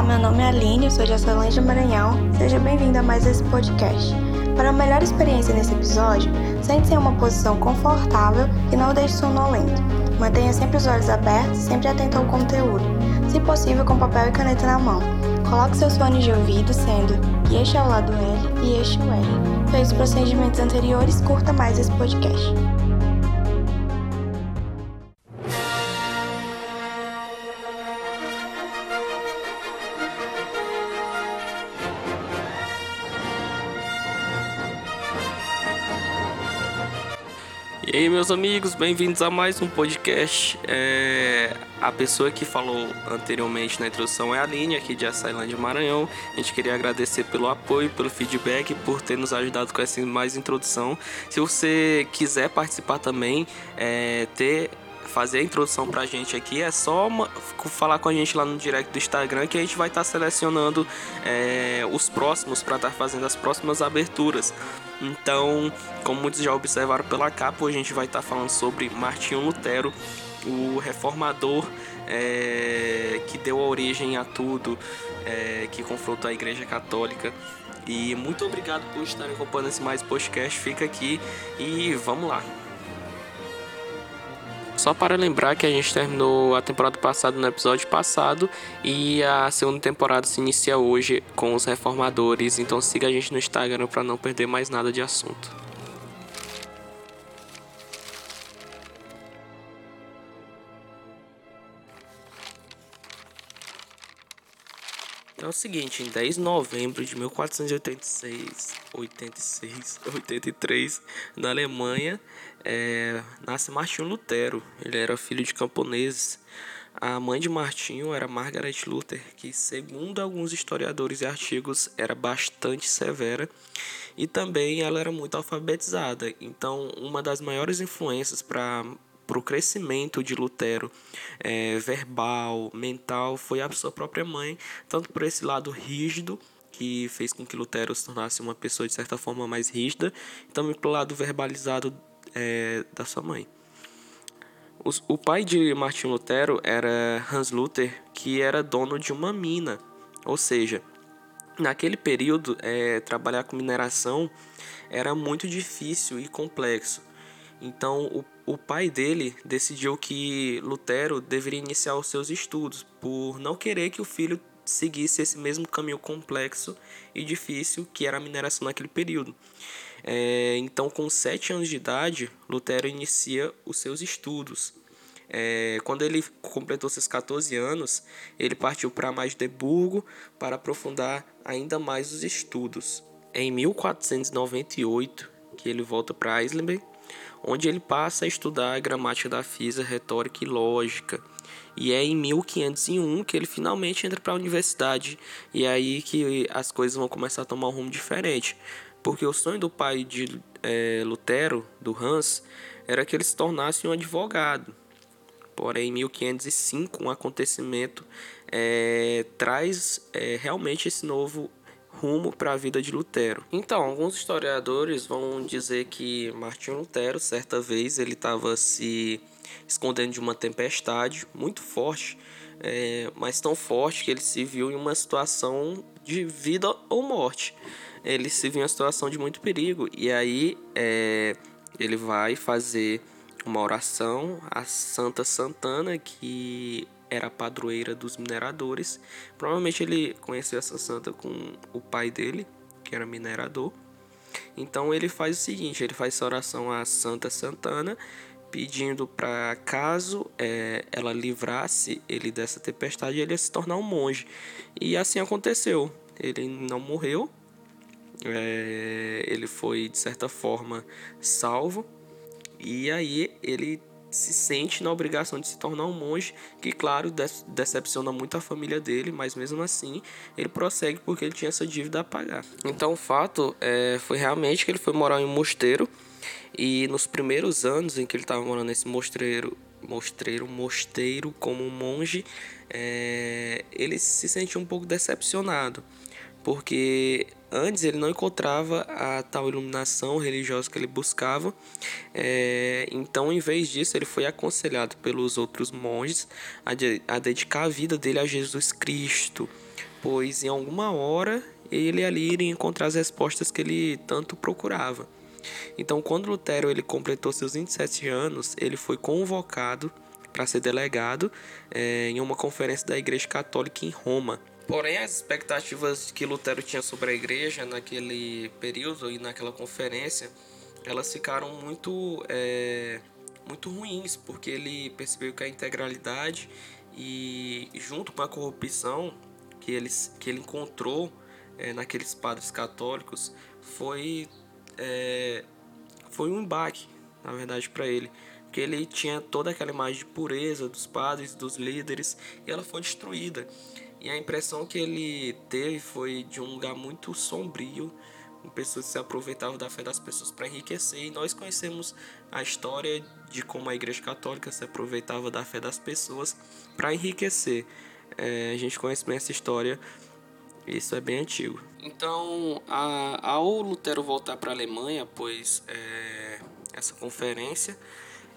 Olá, meu nome é Aline, eu sou de Açolândia Maranhão. Seja bem-vindo a mais esse podcast. Para uma melhor experiência nesse episódio, sente-se em uma posição confortável e não deixe sonolento. Mantenha sempre os olhos abertos sempre atento ao conteúdo, se possível com papel e caneta na mão. Coloque seus fones de ouvido, sendo que este é o lado L e este o R. Fez os procedimentos anteriores, curta mais esse podcast. E aí, meus amigos, bem-vindos a mais um podcast. É... A pessoa que falou anteriormente na introdução é a Aline, aqui de Açailândia, Maranhão. A gente queria agradecer pelo apoio, pelo feedback, por ter nos ajudado com essa mais introdução. Se você quiser participar também, é... ter fazer a introdução pra gente aqui, é só uma, falar com a gente lá no direct do Instagram que a gente vai estar tá selecionando é, os próximos para estar tá fazendo as próximas aberturas. Então, como muitos já observaram pela capa, a gente vai estar tá falando sobre Martinho Lutero, o reformador é, que deu origem a tudo, é, que confrontou a Igreja Católica. E muito obrigado por estarem acompanhando esse mais podcast. Fica aqui e vamos lá. Só para lembrar que a gente terminou a temporada passada no episódio passado e a segunda temporada se inicia hoje com os reformadores. Então siga a gente no Instagram para não perder mais nada de assunto. Então é o seguinte, em 10 de novembro de 1486, 86, 83, na Alemanha, é, nasce Martinho Lutero. Ele era filho de camponeses. A mãe de Martinho era Margaret Luther, que, segundo alguns historiadores e artigos, era bastante severa e também ela era muito alfabetizada. Então, uma das maiores influências para para o crescimento de Lutero é, verbal, mental, foi a sua própria mãe, tanto por esse lado rígido que fez com que Lutero se tornasse uma pessoa de certa forma mais rígida, e também pelo lado verbalizado é, da sua mãe. Os, o pai de Martinho Lutero era Hans Luther, que era dono de uma mina, ou seja, naquele período é, trabalhar com mineração era muito difícil e complexo. Então o, o pai dele decidiu que Lutero deveria iniciar os seus estudos, por não querer que o filho seguisse esse mesmo caminho complexo e difícil que era a mineração naquele período. É, então, com 7 anos de idade, Lutero inicia os seus estudos. É, quando ele completou seus 14 anos, ele partiu para Magdeburgo para aprofundar ainda mais os estudos. Em 1498 que ele volta para Eisleben, onde ele passa a estudar a gramática da física, retórica e lógica. E é em 1501 que ele finalmente entra para a universidade. E é aí que as coisas vão começar a tomar um rumo diferente. Porque o sonho do pai de é, Lutero, do Hans, era que ele se tornasse um advogado. Porém, em 1505, um acontecimento é, traz é, realmente esse novo rumo para a vida de Lutero. Então, alguns historiadores vão dizer que Martinho Lutero, certa vez, ele estava se escondendo de uma tempestade muito forte, é, mas tão forte que ele se viu em uma situação de vida ou morte ele se viu em uma situação de muito perigo. E aí é, ele vai fazer uma oração a Santa Santana, que era padroeira dos mineradores. Provavelmente ele conheceu essa santa com o pai dele, que era minerador. Então ele faz o seguinte: ele faz essa oração a Santa Santana, pedindo para caso é, ela livrasse ele dessa tempestade, ele ia se tornar um monge. E assim aconteceu. Ele não morreu, é, ele foi de certa forma salvo e aí ele se sente na obrigação de se tornar um monge, que claro decepciona muito a família dele, mas mesmo assim ele prossegue porque ele tinha essa dívida a pagar. Então o fato é, foi realmente que ele foi morar em um mosteiro e nos primeiros anos em que ele estava morando nesse mosteiro, mosteiro, mosteiro como um monge, é, ele se sentiu um pouco decepcionado porque antes ele não encontrava a tal iluminação religiosa que ele buscava. É, então, em vez disso, ele foi aconselhado pelos outros monges a, de, a dedicar a vida dele a Jesus Cristo, pois em alguma hora ele ali iria encontrar as respostas que ele tanto procurava. Então, quando Lutero ele completou seus 27 anos, ele foi convocado para ser delegado é, em uma conferência da Igreja Católica em Roma. Porém, as expectativas que Lutero tinha sobre a igreja naquele período e naquela conferência, elas ficaram muito, é, muito ruins, porque ele percebeu que a integralidade e junto com a corrupção que ele, que ele encontrou é, naqueles padres católicos foi, é, foi um embaque, na verdade, para ele que ele tinha toda aquela imagem de pureza dos padres, dos líderes, e ela foi destruída. E a impressão que ele teve foi de um lugar muito sombrio, com pessoas que se aproveitavam da fé das pessoas para enriquecer. E nós conhecemos a história de como a Igreja Católica se aproveitava da fé das pessoas para enriquecer. É, a gente conhece bem essa história, isso é bem antigo. Então, a, ao Lutero voltar para a Alemanha, pois é, essa conferência,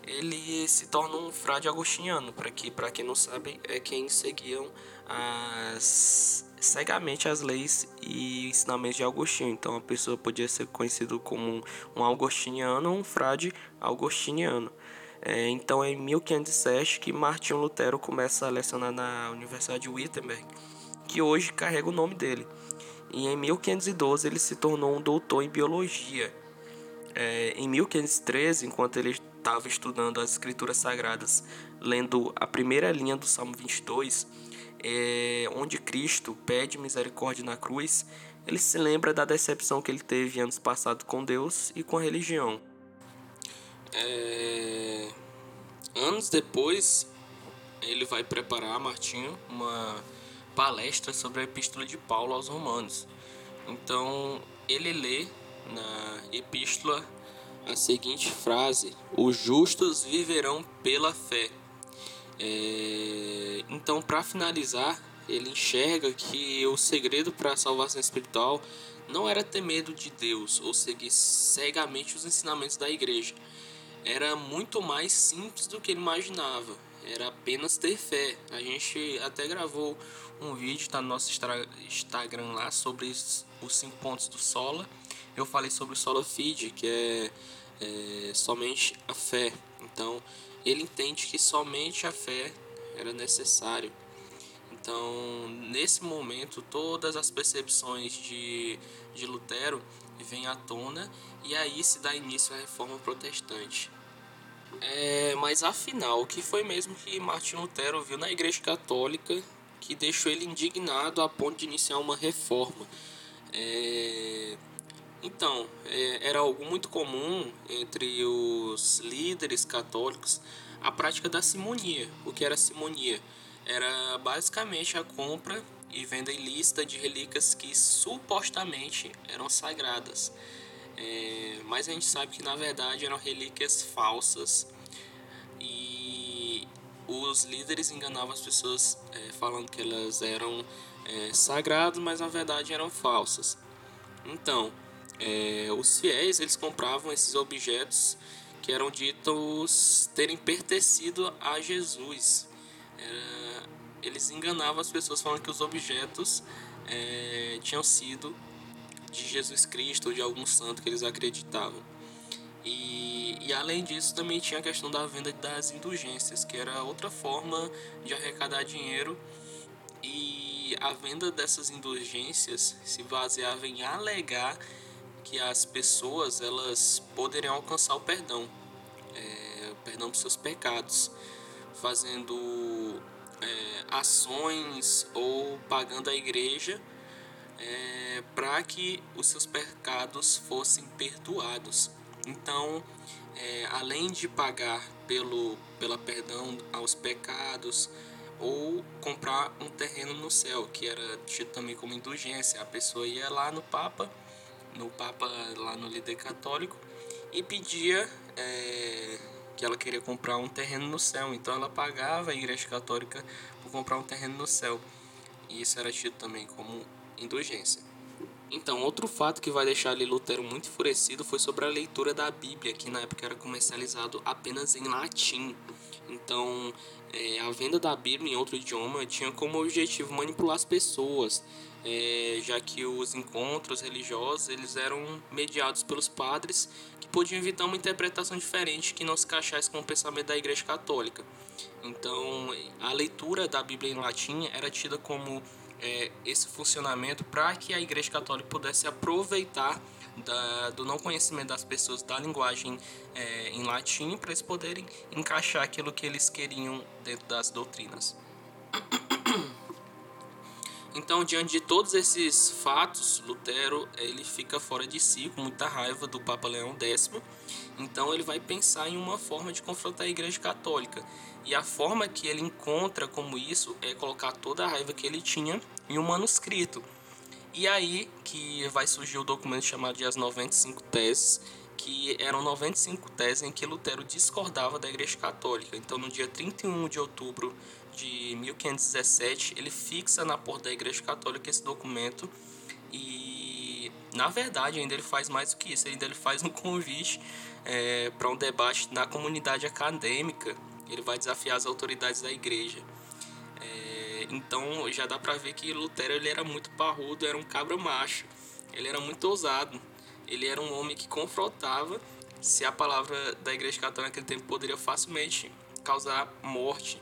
ele se torna um frade agostiniano, para que, para quem não sabe, é quem seguiam as cegamente as leis e ensinamentos de Agostinho. Então a pessoa podia ser conhecido como um agostiniano ou um frade agostiniano. É, então é em 1507 que Martinho Lutero começa a lecionar na Universidade de Wittenberg, que hoje carrega o nome dele. E em 1512 ele se tornou um doutor em biologia. É, em 1513, enquanto ele estava estudando as escrituras sagradas, lendo a primeira linha do Salmo 22, é, onde Cristo pede misericórdia na cruz, ele se lembra da decepção que ele teve anos passados com Deus e com a religião. É... Anos depois, ele vai preparar, Martinho, uma palestra sobre a Epístola de Paulo aos Romanos. Então, ele lê na Epístola a seguinte frase: Os justos viverão pela fé. É, então, para finalizar, ele enxerga que o segredo para a salvação espiritual não era ter medo de Deus ou seguir cegamente os ensinamentos da igreja. Era muito mais simples do que ele imaginava. Era apenas ter fé. A gente até gravou um vídeo, tá no nosso Instagram lá, sobre os cinco pontos do Sola eu falei sobre o solo feed, que é, é somente a fé. Então, ele entende que somente a fé era necessário. Então, nesse momento, todas as percepções de, de Lutero vêm à tona e aí se dá início à reforma protestante. É, mas afinal, o que foi mesmo que Martin Lutero viu na Igreja Católica que deixou ele indignado a ponto de iniciar uma reforma? É, então, é, era algo muito comum entre os líderes católicos a prática da simonia. O que era simonia? Era basicamente a compra e venda ilícita de relíquias que supostamente eram sagradas. É, mas a gente sabe que na verdade eram relíquias falsas e os líderes enganavam as pessoas é, falando que elas eram é, sagradas, mas na verdade eram falsas. Então, é, os fiéis eles compravam esses objetos que eram ditos terem pertencido a Jesus. É, eles enganavam as pessoas falando que os objetos é, tinham sido de Jesus Cristo ou de algum santo que eles acreditavam. E, e além disso, também tinha a questão da venda das indulgências, que era outra forma de arrecadar dinheiro. E a venda dessas indulgências se baseava em alegar que as pessoas elas poderiam alcançar o perdão, é, o perdão dos seus pecados, fazendo é, ações ou pagando a igreja é, para que os seus pecados fossem perdoados. Então, é, além de pagar pelo pela perdão aos pecados ou comprar um terreno no céu, que era tido também como indulgência, a pessoa ia lá no Papa no Papa lá no líder católico e pedia é, que ela queria comprar um terreno no céu. Então ela pagava a Igreja Católica por comprar um terreno no céu. E isso era tido também como indulgência. Então, outro fato que vai deixar ali Lutero muito enfurecido foi sobre a leitura da Bíblia, que na época era comercializado apenas em latim. Então, é, a venda da Bíblia em outro idioma tinha como objetivo manipular as pessoas, é, já que os encontros religiosos eles eram mediados pelos padres que podiam evitar uma interpretação diferente que não se encaixasse com o pensamento da Igreja Católica. Então, a leitura da Bíblia em latim era tida como é, esse funcionamento para que a Igreja Católica pudesse aproveitar da, do não conhecimento das pessoas da linguagem é, em latim para eles poderem encaixar aquilo que eles queriam dentro das doutrinas. Então, diante de todos esses fatos, Lutero ele fica fora de si, com muita raiva do Papa Leão X. Então, ele vai pensar em uma forma de confrontar a Igreja Católica. E a forma que ele encontra como isso é colocar toda a raiva que ele tinha em um manuscrito. E aí que vai surgir o documento chamado de As 95 Teses, que eram 95 teses em que Lutero discordava da Igreja Católica. Então, no dia 31 de outubro de 1517, ele fixa na porta da Igreja Católica esse documento e, na verdade, ainda ele faz mais do que isso. Ainda ele faz um convite é, para um debate na comunidade acadêmica. Ele vai desafiar as autoridades da Igreja. Então já dá pra ver que Lutero ele era muito parrudo, era um cabra macho. Ele era muito ousado. Ele era um homem que confrontava se a palavra da Igreja Católica naquele tempo poderia facilmente causar morte.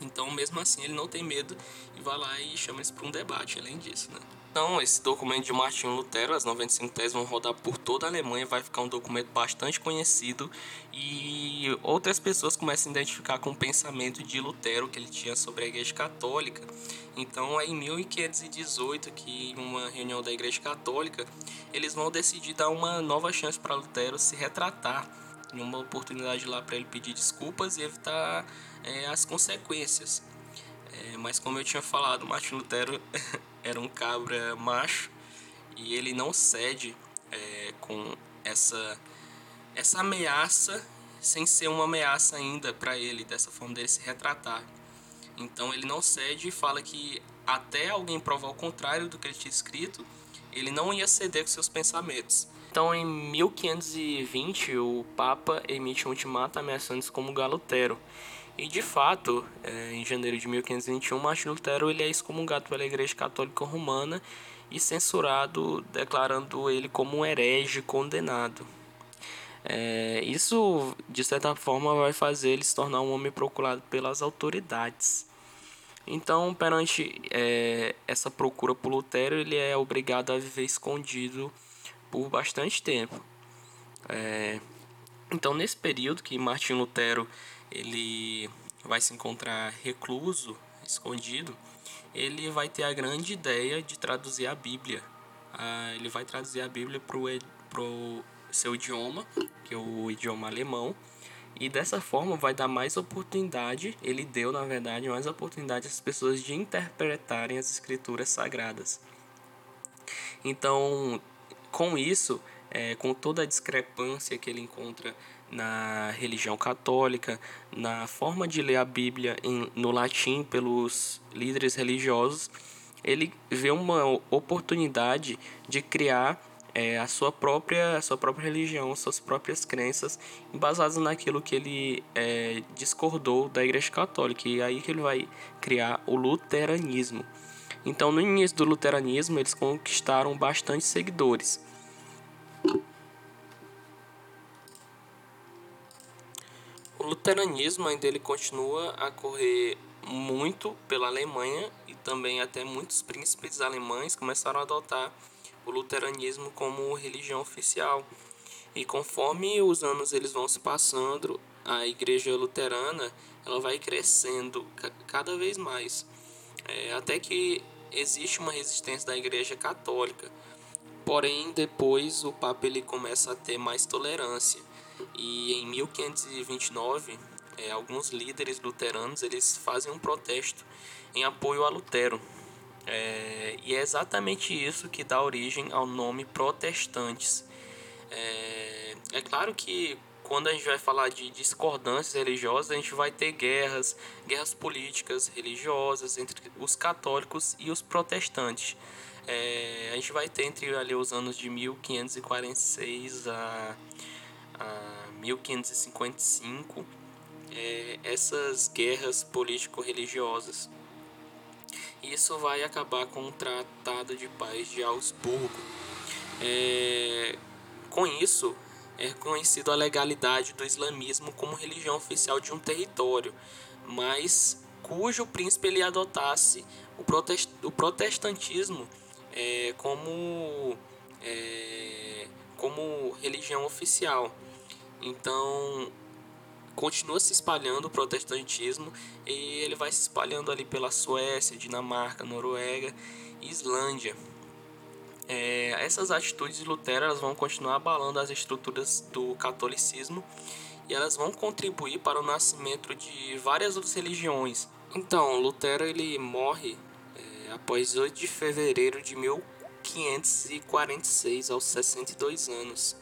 Então, mesmo assim, ele não tem medo e vai lá e chama isso para um debate, além disso, né? Então, esse documento de Martinho Lutero, as 95 teses vão rodar por toda a Alemanha, vai ficar um documento bastante conhecido e outras pessoas começam a identificar com o pensamento de Lutero que ele tinha sobre a Igreja Católica. Então, é em 1518 que, em uma reunião da Igreja Católica, eles vão decidir dar uma nova chance para Lutero se retratar, em uma oportunidade lá para ele pedir desculpas e evitar é, as consequências. É, mas como eu tinha falado, Martin Lutero era um cabra macho e ele não cede é, com essa essa ameaça sem ser uma ameaça ainda para ele dessa forma dele se retratar então ele não cede e fala que até alguém provar o contrário do que ele tinha escrito ele não ia ceder com seus pensamentos então em 1520 o Papa emite um ultimato ameaçando excomungar Lutero e de fato, é, em janeiro de 1521, Martin Lutero ele é excomungado pela Igreja Católica Romana e censurado, declarando ele como um herege condenado. É, isso, de certa forma, vai fazer ele se tornar um homem procurado pelas autoridades. Então, perante é, essa procura por Lutero, ele é obrigado a viver escondido por bastante tempo. É, então, nesse período que Martin Lutero ele vai se encontrar recluso, escondido, ele vai ter a grande ideia de traduzir a Bíblia. Ah, ele vai traduzir a Bíblia para o seu idioma, que é o idioma alemão, e dessa forma vai dar mais oportunidade, ele deu na verdade mais oportunidade às pessoas de interpretarem as escrituras sagradas. Então, com isso, é, com toda a discrepância que ele encontra na religião católica, na forma de ler a Bíblia em, no latim pelos líderes religiosos, ele vê uma oportunidade de criar é, a sua própria a sua própria religião, suas próprias crenças, baseadas naquilo que ele é, discordou da Igreja Católica. E aí que ele vai criar o luteranismo. Então, no início do luteranismo, eles conquistaram bastante seguidores. O luteranismo ainda ele continua a correr muito pela Alemanha e também até muitos príncipes alemães começaram a adotar o luteranismo como religião oficial. E conforme os anos eles vão se passando, a igreja luterana ela vai crescendo cada vez mais, é, até que existe uma resistência da igreja católica. Porém, depois o Papa ele começa a ter mais tolerância e em 1529, é, alguns líderes luteranos eles fazem um protesto em apoio a Lutero. É, e é exatamente isso que dá origem ao nome protestantes. É, é claro que quando a gente vai falar de discordâncias religiosas, a gente vai ter guerras, guerras políticas, religiosas entre os católicos e os protestantes. É, a gente vai ter entre ali os anos de 1546 a, a 1555 é, essas guerras político-religiosas. Isso vai acabar com o Tratado de Paz de Augsburgo. É, com isso, é reconhecido a legalidade do islamismo como religião oficial de um território, mas cujo príncipe ele adotasse o, protest, o protestantismo é, como, é, como religião oficial. Então, continua se espalhando o protestantismo e ele vai se espalhando ali pela Suécia, Dinamarca, Noruega e Islândia. É, essas atitudes de Lutero elas vão continuar abalando as estruturas do catolicismo e elas vão contribuir para o nascimento de várias outras religiões. Então, Lutero ele morre é, após 8 de fevereiro de 1546, aos 62 anos.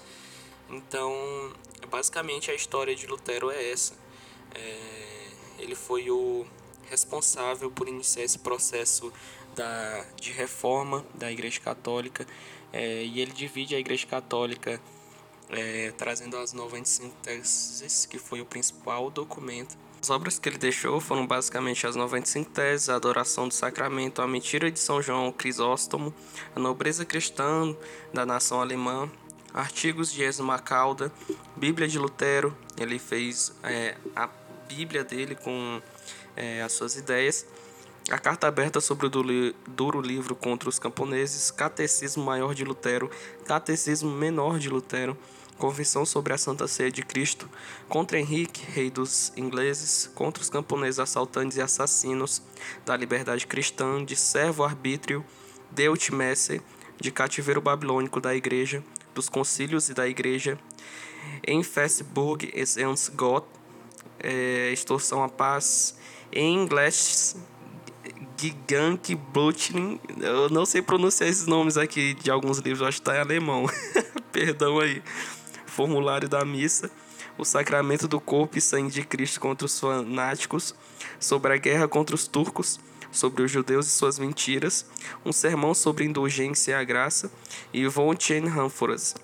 Então, basicamente a história de Lutero é essa. É, ele foi o responsável por iniciar esse processo da, de reforma da Igreja Católica é, e ele divide a Igreja Católica é, trazendo as 95 teses, que foi o principal documento. As obras que ele deixou foram basicamente as 95 teses, a adoração do sacramento, a mentira de São João Crisóstomo, a nobreza cristã da nação alemã, artigos de Esmacalda, Bíblia de Lutero, ele fez é, a Bíblia dele com é, as suas ideias, a carta aberta sobre o duro livro contra os camponeses, Catecismo Maior de Lutero, Catecismo Menor de Lutero, Convenção sobre a Santa Ceia de Cristo, contra Henrique, rei dos ingleses, contra os camponeses assaltantes e assassinos, da liberdade cristã, de servo-arbítrio, Deut Messe, de cativeiro babilônico da Igreja, dos concílios e da Igreja, em Festburg es uns Gott, é, extorsão à paz, em inglês Gigank Blutling. Eu não sei pronunciar esses nomes aqui de alguns livros, acho que está em alemão. Perdão aí. Formulário da missa. O sacramento do corpo e sangue de Cristo contra os fanáticos. Sobre a guerra contra os turcos. Sobre os judeus e suas mentiras. Um sermão sobre indulgência e a graça. E Von Hanforas.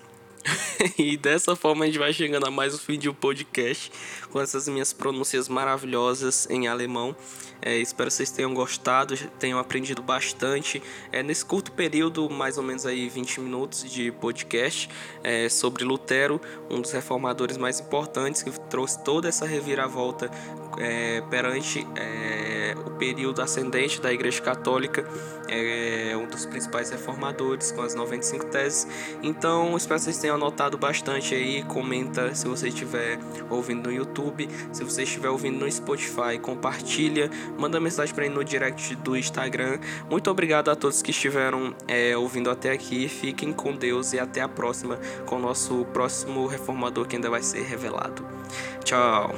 e dessa forma a gente vai chegando a mais um fim de um podcast com essas minhas pronúncias maravilhosas em alemão. É, espero que vocês tenham gostado, tenham aprendido bastante. É, nesse curto período, mais ou menos aí 20 minutos de podcast é, sobre Lutero, um dos reformadores mais importantes que trouxe toda essa reviravolta é, perante é, o período ascendente da Igreja Católica, é um dos principais reformadores com as 95 teses. Então, espero que vocês tenham anotado bastante aí. Comenta se você estiver ouvindo no YouTube, se você estiver ouvindo no Spotify, compartilha manda mensagem para mim no direct do Instagram. Muito obrigado a todos que estiveram é, ouvindo até aqui. Fiquem com Deus e até a próxima com o nosso próximo reformador que ainda vai ser revelado. Tchau.